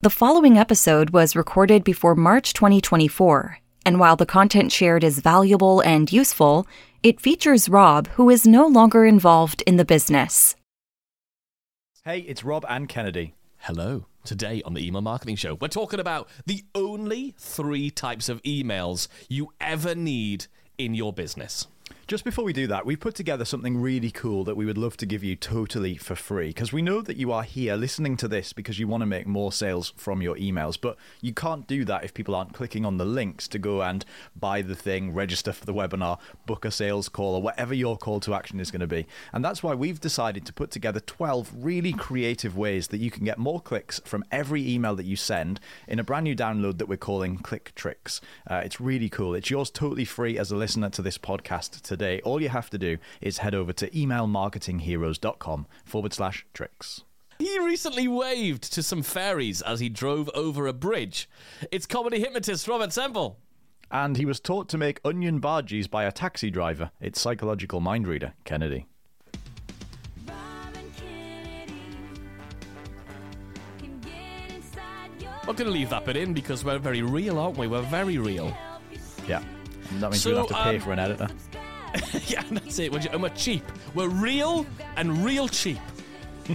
The following episode was recorded before March 2024, and while the content shared is valuable and useful, it features Rob, who is no longer involved in the business. Hey, it's Rob and Kennedy. Hello. Today on the Email Marketing Show, we're talking about the only three types of emails you ever need in your business. Just before we do that, we've put together something really cool that we would love to give you totally for free because we know that you are here listening to this because you want to make more sales from your emails, but you can't do that if people aren't clicking on the links to go and buy the thing, register for the webinar, book a sales call, or whatever your call to action is going to be. And that's why we've decided to put together 12 really creative ways that you can get more clicks from every email that you send in a brand new download that we're calling Click Tricks. Uh, it's really cool. It's yours totally free as a listener to this podcast today, all you have to do is head over to emailmarketingheroes.com forward slash tricks. He recently waved to some fairies as he drove over a bridge. It's comedy hypnotist Robert Temple. And he was taught to make onion bhajis by a taxi driver. It's psychological mind reader, Kennedy. I'm going to leave that bit in because we're very real, aren't we? We're very real. Yeah. That means So, you don't have to pay um, for an editor. yeah, that's it. We're, and we're cheap. We're real and real cheap.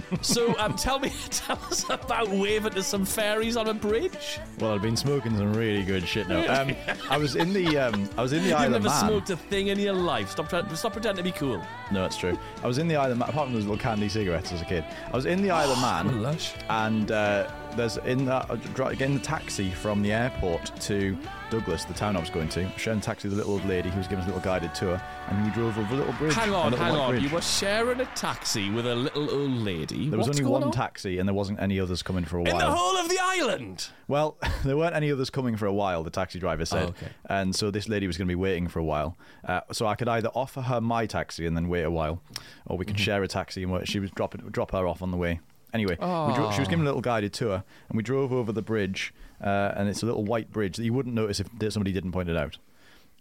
so um, tell me, tell us about waving to some fairies on a bridge. Well, I've been smoking some really good shit now. Um, I was in the um, I was in the Isle You've of never Man. smoked a thing in your life. Stop trying. Stop pretending to be cool. No, it's true. I was in the Isle of Man, apart from those little candy cigarettes as a kid. I was in the Isle of Man, Lush. and uh, there's in that uh, getting the taxi from the airport to Douglas, the town I was going to. Sharing a taxi with a little old lady who was giving us a little guided tour, and we drove over a little bridge. Hang on, hang on. bridge. You were sharing a taxi with a little old lady. There was What's only one on? taxi, and there wasn't any others coming for a while. in the whole of the island. Well, there weren't any others coming for a while, the taxi driver said. Oh, okay. And so this lady was going to be waiting for a while. Uh, so I could either offer her my taxi and then wait a while, or we could Mm-hmm. share a taxi and she drop, it, drop her off on the way. Anyway, we dro- she was given a little guided tour, and we drove over the bridge, uh, and it's a little white bridge that you wouldn't notice if somebody didn't point it out.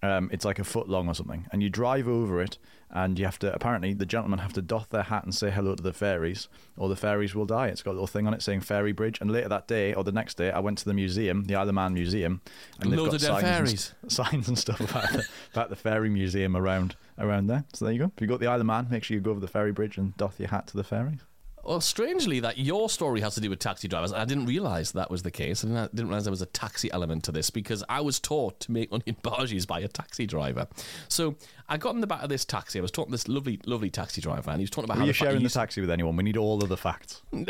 Um, it's like a foot long or something, and you drive over it, and you have to. Apparently, the gentlemen have to doff their hat and say hello to the fairies, or the fairies will die. It's got a little thing on it saying "Fairy Bridge." And later that day, or the next day, I went to the museum, the Isle of Man Museum, and they've Loads got of dead signs and, signs and stuff about the, about the fairy museum around around there. So there you go. If you go to the Isle of Man, make sure you go over the ferry bridge and doff your hat to the fairies. Well, strangely, that your story has to do with taxi drivers. I didn't realise that was the case. I didn't, didn't realise there was a taxi element to this because I was taught to make onion bhajis by a taxi driver. So I got in the back of this taxi. I was talking to this lovely, lovely taxi driver, and he was talking about Were how you the fa- sharing he the taxi with anyone? We need all of the facts.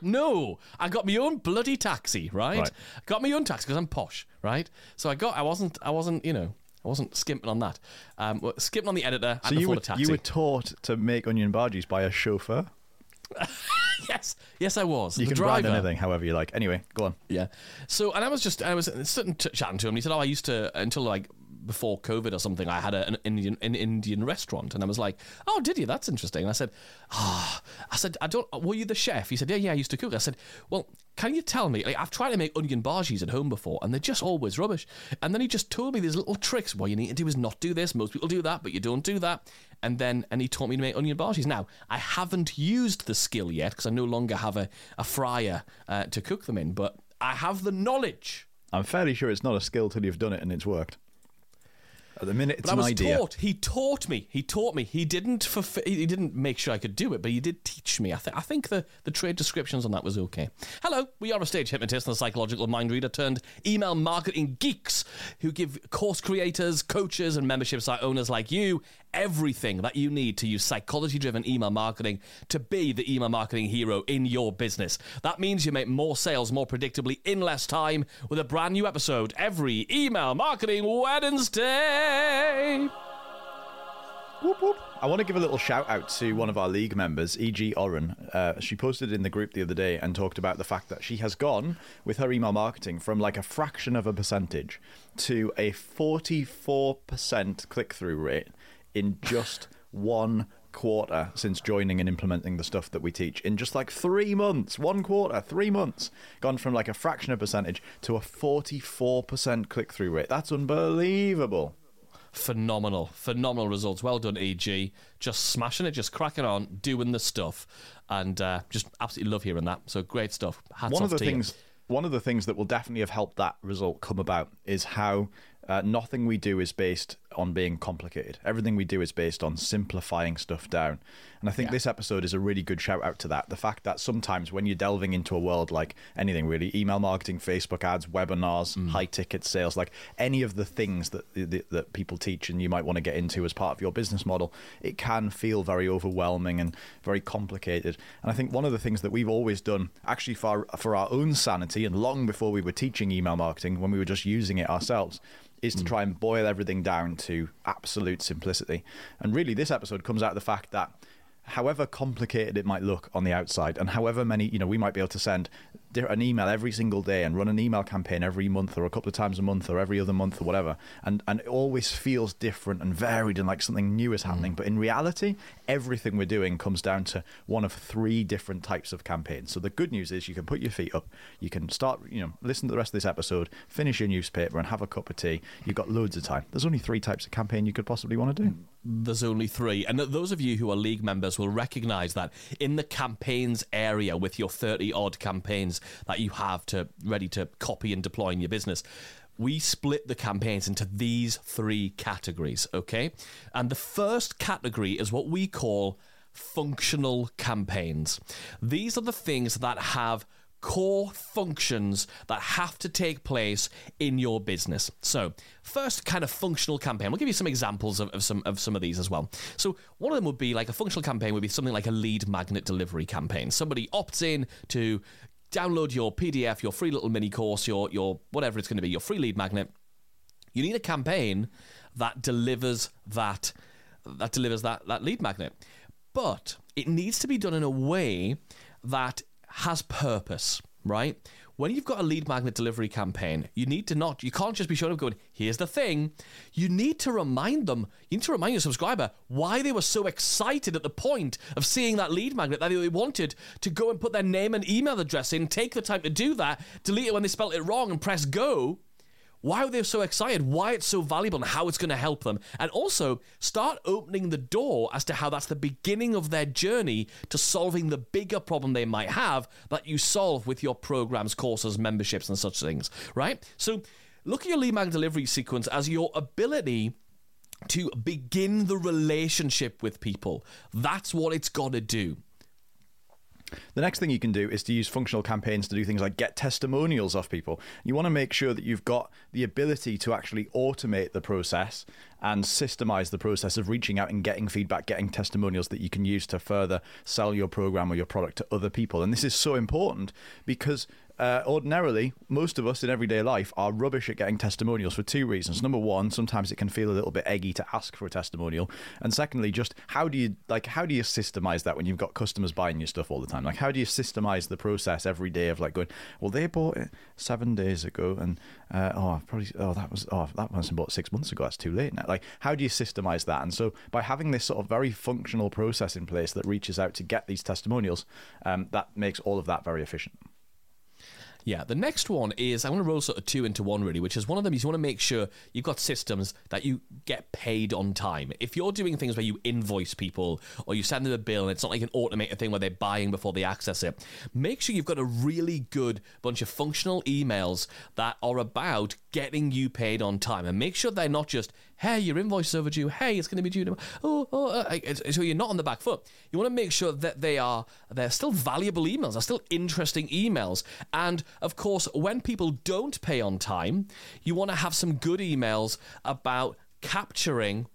No, I got my own bloody taxi, right? Right. Got my own taxi because I'm posh, right? So I got, I wasn't, I wasn't, you know, I wasn't skimping on that. Um, well, skipping on the editor So and you the were full taxi. you were taught to make onion bhajis by a chauffeur. yes, yes, I was. You the can driver. brand anything however you like. Anyway, go on. Yeah. So, and I was just, I was sitting t- chatting to him. And he said, "Oh, I used to until like before COVID or something. I had a, an Indian an Indian restaurant." And I was like, "Oh, did you? That's interesting." And I said, "Ah," I said, "I don't. Were you the chef?" He said, "Yeah, yeah, I used to cook." I said, "Well." Can you tell me? Like, I've tried to make onion bhajis at home before, and they're just always rubbish. And then he just told me these little tricks. What you need to do is not do this. Most people do that, but you don't do that. And then, and he taught me to make onion bhajis. Now, I haven't used the skill yet because I no longer have a, a fryer uh, to cook them in, but I have the knowledge. I'm fairly sure it's not a skill till you've done it and it's worked. At the minute, it's But I an was idea. taught. He taught me. He taught me. He didn't. Fulfill, he didn't make sure I could do it, but he did teach me. I, th- I think the, the trade descriptions on that was okay. Hello, we are a stage hypnotist and a psychological mind reader turned email marketing geeks who give course creators, coaches, and membership site owners like you everything that you need to use psychology driven email marketing to be the email marketing hero in your business. That means you make more sales more predictably in less time with a brand new episode every email marketing Wednesday. Whoop, whoop. I want to give a little shout out to one of our league members, E.G. Oren. Uh, she posted in the group the other day and talked about the fact that she has gone with her email marketing from like a fraction of a percentage to a 44% click through rate in just one quarter since joining and implementing the stuff that we teach in just like three months one quarter three months gone from like a fraction of percentage to a 44% click-through rate that's unbelievable phenomenal, phenomenal results. Well done, EG. Just smashing it, just cracking on, doing the stuff, and uh, just absolutely love hearing that. So great stuff. Hats one of the to you. things one of the things that will definitely have helped that result come about is how uh, nothing we do is based on being complicated. Everything we do is based on simplifying stuff down. And I think Yeah. this episode is a really good shout out to that. The fact that sometimes when you're delving into a world like anything really, email marketing, Facebook ads, webinars, Mm. high ticket sales, like any of the things that, that that people teach and you might want to get into as part of your business model, it can feel very overwhelming and very complicated. And I think one of the things that we've always done, actually for our, for our own sanity, and long before we were teaching email marketing, when we were just using it ourselves, is to try and boil everything down to absolute simplicity. And really, this episode comes out of the fact that however complicated it might look on the outside, and however many, you know, we might be able to send an email every single day and run an email campaign every month or a couple of times a month or every other month or whatever, and, and it always feels different and varied and like something new is happening. Mm. But in reality, everything we're doing comes down to one of three different types of campaigns. So the good news is you can put your feet up, you can start, you know, listen to the rest of this episode, finish your newspaper, and have a cup of tea. You've got loads of time. There's only three types of campaign you could possibly want to do. Mm. There's only three. And those of you who are league members will recognize that in the campaigns area with your 30 odd campaigns that you have to ready to copy and deploy in your business. We split the campaigns into these three categories, okay? And the first category is what we call functional campaigns. These are the things that have core functions that have to take place in your business. So, first kind of functional campaign. We'll give you some examples of, of some of some of these as well. So, one of them would be like a functional campaign would be something like a lead magnet delivery campaign. Somebody opts in to download your PDF, your free little mini course, your your whatever it's going to be, your free lead magnet. You need a campaign that delivers that that delivers that that lead magnet. But it needs to be done in a way that has purpose, right? When you've got a lead magnet delivery campaign, you need to not, you can't just be showing up going, here's the thing. You need to remind them, you need to remind your subscriber why they were so excited at the point of seeing that lead magnet that they wanted to go and put their name and email address in, take the time to do that, delete it when they spelt it wrong, and press go why are they so excited, why it's so valuable, and how it's going to help them. And also start opening the door as to how that's the beginning of their journey to solving the bigger problem they might have that you solve with your programs, courses, memberships, and such things, right? So look at your lead magnet delivery sequence as your ability to begin the relationship with people. That's what it's got to do. The next thing you can do is to use functional campaigns to do things like get testimonials off people. You want to make sure that you've got the ability to actually automate the process and systemize the process of reaching out and getting feedback, getting testimonials that you can use to further sell your program or your product to other people. And this is so important because uh, ordinarily, most of us in everyday life are rubbish at getting testimonials for two reasons. Number one, sometimes it can feel a little bit eggy to ask for a testimonial, and secondly, just how do you like how do you systemize that when you've got customers buying your stuff all the time? Like, how do you systemize the process every day of like going, well, they bought it seven days ago, and uh, oh, I've probably oh that was oh that person bought six months ago. That's too late now. Like, how do you systemize that? And so by having this sort of very functional process in place that reaches out to get these testimonials, um, that makes all of that very efficient. Yeah, the next one is I want to roll sort of two into one really, which is one of them is you want to make sure you've got systems that you get paid on time. If you're doing things where you invoice people or you send them a bill and it's not like an automated thing where they're buying before they access it, make sure you've got a really good bunch of functional emails that are about getting you paid on time and make sure they're not just hey your invoice is overdue. Hey it's going to be due tomorrow. Oh, oh uh, so you're not on the back foot. You want to make sure that they are they're still valuable emails they're still interesting emails. And of course when people don't pay on time you want to have some good emails about capturing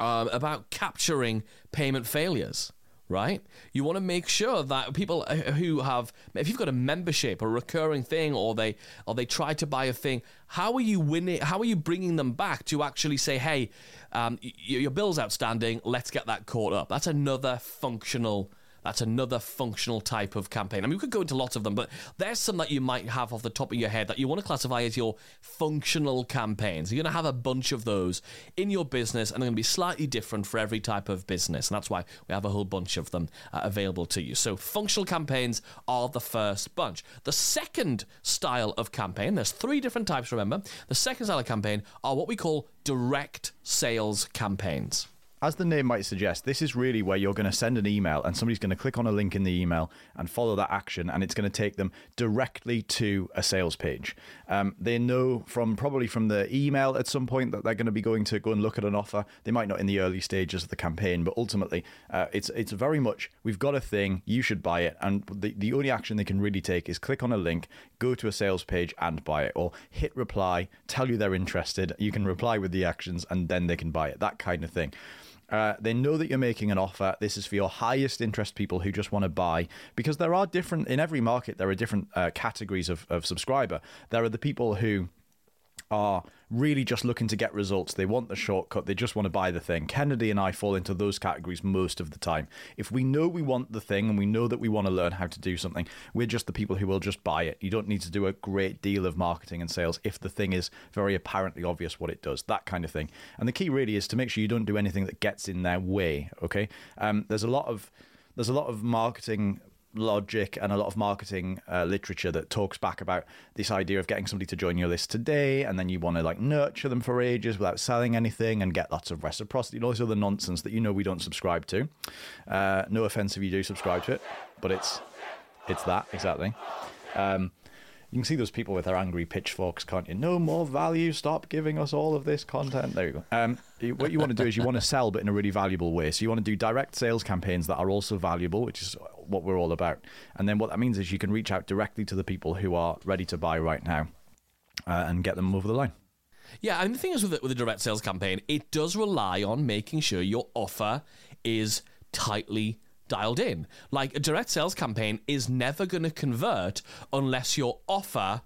um, about capturing payment failures. Right, you want to make sure that people uh, who have, if you've got a membership, a recurring thing, or they or they try to buy a thing, how are you winning? How are you bringing them back to actually say, "Hey, um, your bill's outstanding. Let's get that caught up." That's another functional that's another functional type of campaign. I mean, we could go into lots of them, but there's some that you might have off the top of your head that you want to classify as your functional campaigns. You're going to have a bunch of those in your business, and they're going to be slightly different for every type of business. And that's why we have a whole bunch of them uh, available to you. So, functional campaigns are the first bunch. The second style of campaign, there's three different types, remember. The second style of campaign are what we call direct sales campaigns. As the name might suggest, this is really where you're going to send an email and somebody's going to click on a link in the email and follow that action, and it's going to take them directly to a sales page. Um, they know from probably from the email at some point that they're going to be going to go and look at an offer. They might not in the early stages of the campaign, but ultimately, uh, it's it's very much we've got a thing, you should buy it, and the the only action they can really take is click on a link, go to a sales page, and buy it, or hit reply, tell you they're interested. You can reply with the actions, and then they can buy it. That kind of thing. Uh, they know that you're making an offer. This is for your highest interest people who just want to buy because there are different, in every market, there are different uh, categories of, of subscriber. There are the people who are really just looking to get results. They want the shortcut. They just want to buy the thing. Kennedy and I fall into those categories most of the time. If we know we want the thing and we know that we want to learn how to do something, we're just the people who will just buy it. You don't need to do a great deal of marketing and sales if the thing is very apparently obvious what it does, that kind of thing. And the key really is to make sure you don't do anything that gets in their way. Okay, um, there's a lot of there's a lot of marketing logic and a lot of marketing uh, literature that talks back about this idea of getting somebody to join your list today and then you want to like nurture them for ages without selling anything and get lots of reciprocity and all this other nonsense that you know we don't subscribe to. Uh, no offense if you do subscribe to it but it's it's that exactly. Um, you can see those people with their angry pitchforks, can't you? No more value. Stop giving us all of this content. There you go. Um, what you want to do is you want to sell, but in a really valuable way. So you want to do direct sales campaigns that are also valuable, which is what we're all about. And then what that means is you can reach out directly to the people who are ready to buy right now uh, and get them over the line. Yeah, and the thing is with the, with a direct sales campaign, it does rely on making sure your offer is tightly dialed in. Like a direct sales campaign is never going to convert unless your offer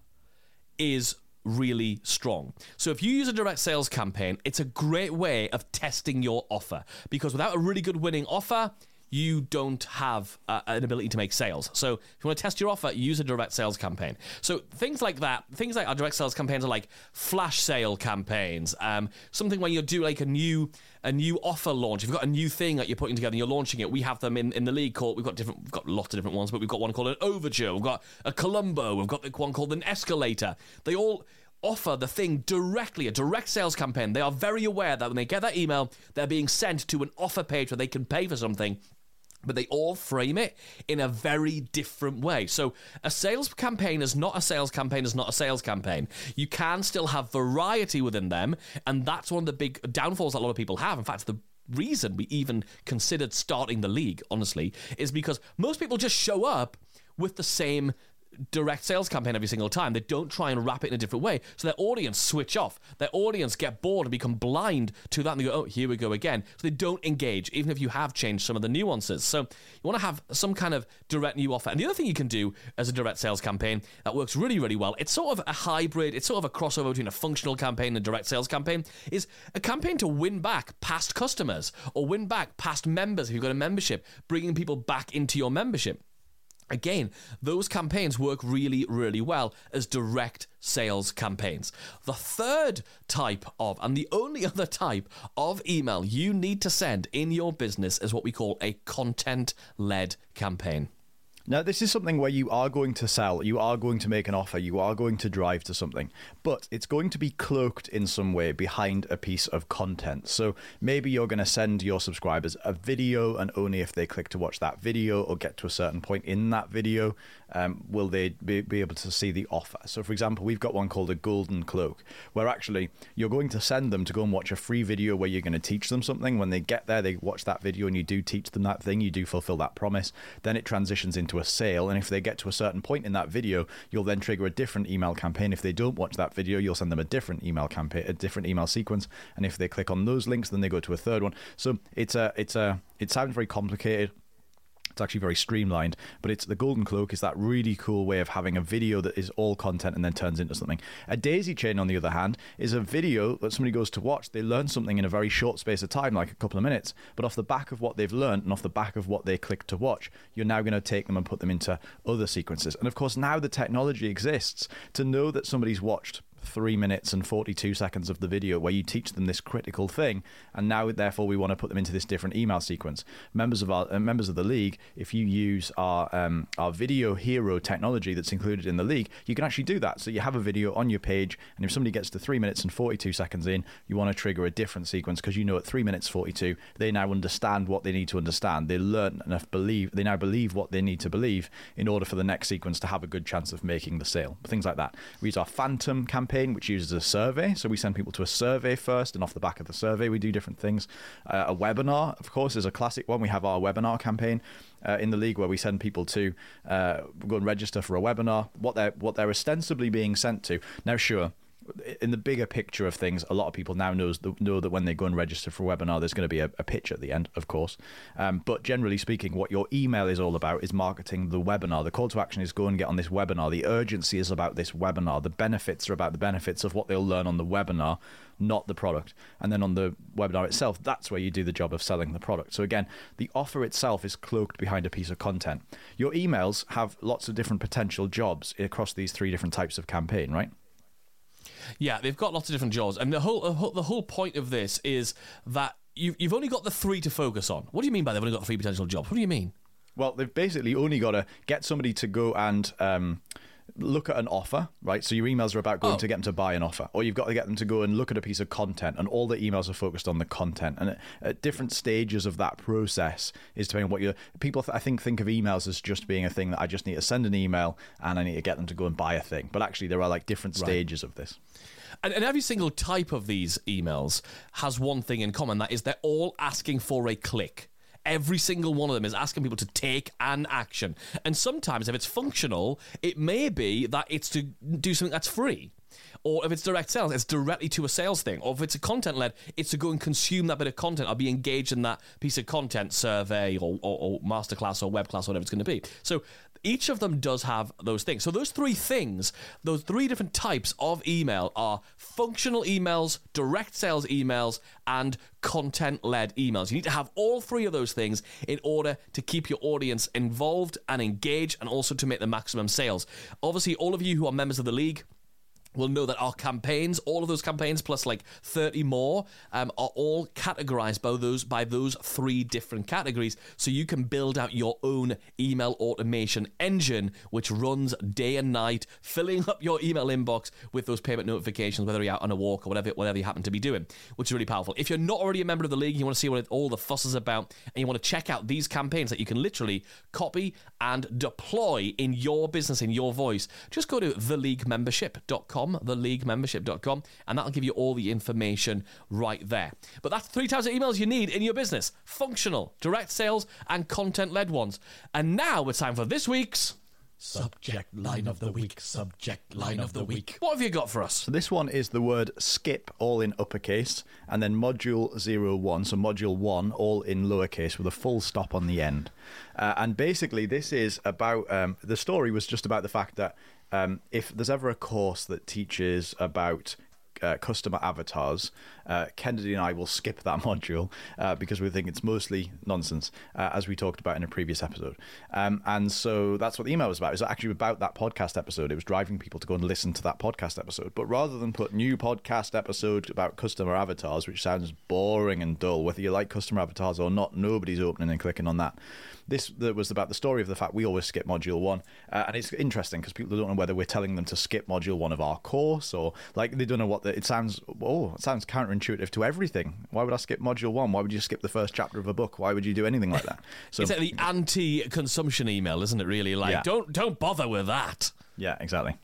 is really strong. So if you use a direct sales campaign, it's a great way of testing your offer because without a really good winning offer, you don't have uh, an ability to make sales. So if you want to test your offer, use a direct sales campaign. So things like that, things like our direct sales campaigns are like flash sale campaigns. Um, something where you do like a new a new offer launch. If you've got a new thing that you're putting together and you're launching it, we have them in, in the league called we've got different we've got lots of different ones, but we've got one called an overture, we've got a Columbo, we've got one called an escalator. They all offer the thing directly, a direct sales campaign. They are very aware that when they get that email, they're being sent to an offer page where they can pay for something but they all frame it in a very different way. So, a sales campaign is not a sales campaign, is not a sales campaign. You can still have variety within them, and that's one of the big downfalls that a lot of people have. In fact, the reason we even considered starting the league, honestly, is because most people just show up with the same direct sales campaign every single time. They don't try and wrap it in a different way. So their audience switch off. Their audience get bored and become blind to that and they go, oh, here we go again. So they don't engage, even if you have changed some of the nuances. So you want to have some kind of direct new offer. And the other thing you can do as a direct sales campaign that works really, really well, it's sort of a hybrid, it's sort of a crossover between a functional campaign and a direct sales campaign, is a campaign to win back past customers or win back past members if you've got a membership, bringing people back into your membership. Again, those campaigns work really, really well as direct sales campaigns. The third type of, and the only other type of email you need to send in your business is what we call a content led campaign. Now, this is something where you are going to sell, you are going to make an offer, you are going to drive to something, but it's going to be cloaked in some way behind a piece of content. So maybe you're going to send your subscribers a video, and only if they click to watch that video or get to a certain point in that video um, will they be, be able to see the offer. So, for example, we've got one called a golden cloak, where actually you're going to send them to go and watch a free video where you're going to teach them something. When they get there, they watch that video and you do teach them that thing, you do fulfill that promise. Then it transitions into a sale. And if they get to a certain point in that video, you'll then trigger a different email campaign. If they don't watch that video, you'll send them a different email campaign, a different email sequence. And if they click on those links, then they go to a third one. So it's a, it's a, it sounds very complicated. It's actually very streamlined, but it's the Golden Cloak is that really cool way of having a video that is all content and then turns into something. A daisy chain, on the other hand, is a video that somebody goes to watch. They learn something in a very short space of time, like a couple of minutes, but off the back of what they've learned and off the back of what they click to watch, you're now going to take them and put them into other sequences. And of course, now the technology exists to know that somebody's watched three minutes and 42 seconds of the video where you teach them this critical thing. And now, therefore, we want to put them into this different email sequence. Members of our uh, members of the league, if you use our um, our video hero technology that's included in the league, you can actually do that. So you have a video on your page, and if somebody gets to three minutes and 42 seconds in, you want to trigger a different sequence because you know at three minutes 42 they now understand what they need to understand. They learn enough believe. They now believe what they need to believe in order for the next sequence to have a good chance of making the sale. Things like that. We use our Phantom campaign, which uses a survey. So we send people to a survey first, and off the back of the survey, we do different things. Uh, a webinar, of course, is a classic one. We have our webinar campaign uh, in the league where we send people to uh, go and register for a webinar. What they're what they're ostensibly being sent to. Now, sure in the bigger picture of things, a lot of people now knows the, know that when they go and register for a webinar, there's going to be a, a pitch at the end, of course. Um, but generally speaking, what your email is all about is marketing the webinar. The call to action is go and get on this webinar. The urgency is about this webinar. The benefits are about the benefits of what they'll learn on the webinar, not the product. And then on the webinar itself, that's where you do the job of selling the product. So again, the offer itself is cloaked behind a piece of content. Your emails have lots of different potential jobs across these three different types of campaign, right? Yeah, they've got lots of different jobs, and the whole the whole point of this is that you've you've only got the three to focus on. What do you mean by they've only got three potential jobs? What do you mean? Well, they've basically only got to get somebody to go and um, look at an offer, right? So your emails are about going oh. to get them to buy an offer, or you've got to get them to go and look at a piece of content, and all the emails are focused on the content. And at, at different stages of that process is depending on what you people. I think think of emails as just being a thing that I just need to send an email and I need to get them to go and buy a thing. But actually, there are like different stages right. of this. And, and, every single type of these emails has one thing in common that is they're all asking for a click. Every single one of them is asking people to take an action. And sometimes, if it's functional, it may be that it's to do something that's free. Or if it's direct sales, it's directly to a sales thing. Or if it's a content led, it's to go and consume that bit of content I'll be engaged in that piece of content, survey or, or, or masterclass or web class, whatever it's going to be. So each of them does have those things. So those three things, those three different types of email are functional emails, direct sales emails, and content led emails. You need to have all three of those things in order to keep your audience involved and engaged and also to make the maximum sales. Obviously, all of you who are members of the league, will know that our campaigns, all of those campaigns plus like 30 more, um, are all categorized by those by those three different categories. So you can build out your own email automation engine, which runs day and night, filling up your email inbox with those payment notifications, whether you're out on a walk or whatever, whatever you happen to be doing, which is really powerful. If you're not already a member of the league, you want to see what it, all the fuss is about, and you want to check out these campaigns that you can literally copy and deploy in your business, in your voice, just go to theleaguemembership.com theleaguemembership.com, theleaguemembership.com, and that'll give you all the information right there. But that's three types of emails you need in your business functional, direct sales, and content led ones. And now it's time for this week's. Subject line of the week. Subject line of the week. What have you got for us? So this one is the word skip, all in uppercase, and then module zero one. So module one, all in lowercase, with a full stop on the end. Uh, and basically, this is about um, the story was just about the fact that um, if there's ever a course that teaches about uh, customer avatars, uh, Kennedy and I will skip that module uh, because we think it's mostly nonsense, uh, as we talked about in a previous episode. Um, and so that's what the email was about. It was actually about that podcast episode. It was driving people to go and listen to that podcast episode. But rather than put new podcast episode about customer avatars, which sounds boring and dull, whether you like customer avatars or not, nobody's opening and clicking on that. This that was about the story of the fact we always skip module one, uh, and it's interesting because people don't know whether we're telling them to skip module one of our course or like they don't know what the, it sounds. Oh, it sounds counterintuitive to everything. Why would I skip module one? Why would you skip the first chapter of a book? Why would you do anything like that? So it's like the anti-consumption email, isn't it? Really, like yeah. don't don't bother with that. Yeah, exactly.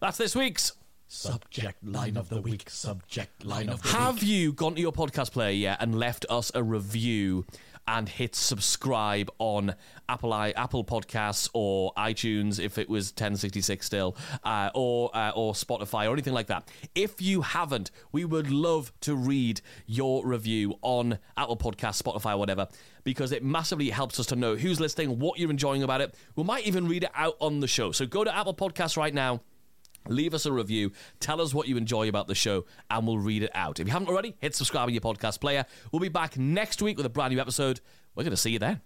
That's this week's Subject line of the week. Subject line of the week. Have you gone to your podcast player yet and left us a review and hit subscribe on Apple I, Apple Podcasts or iTunes if it was 1066 still, uh, or uh, or Spotify or anything like that. If you haven't, we would love to read your review on Apple Podcasts, Spotify, whatever, because it massively helps us to know who's listening, what you're enjoying about it. We might even read it out on the show. So go to Apple Podcasts right now Leave us a review. Tell us what you enjoy about the show, and we'll read it out. If you haven't already, hit subscribe on your podcast player. We'll be back next week with a brand new episode. We're going to see you then.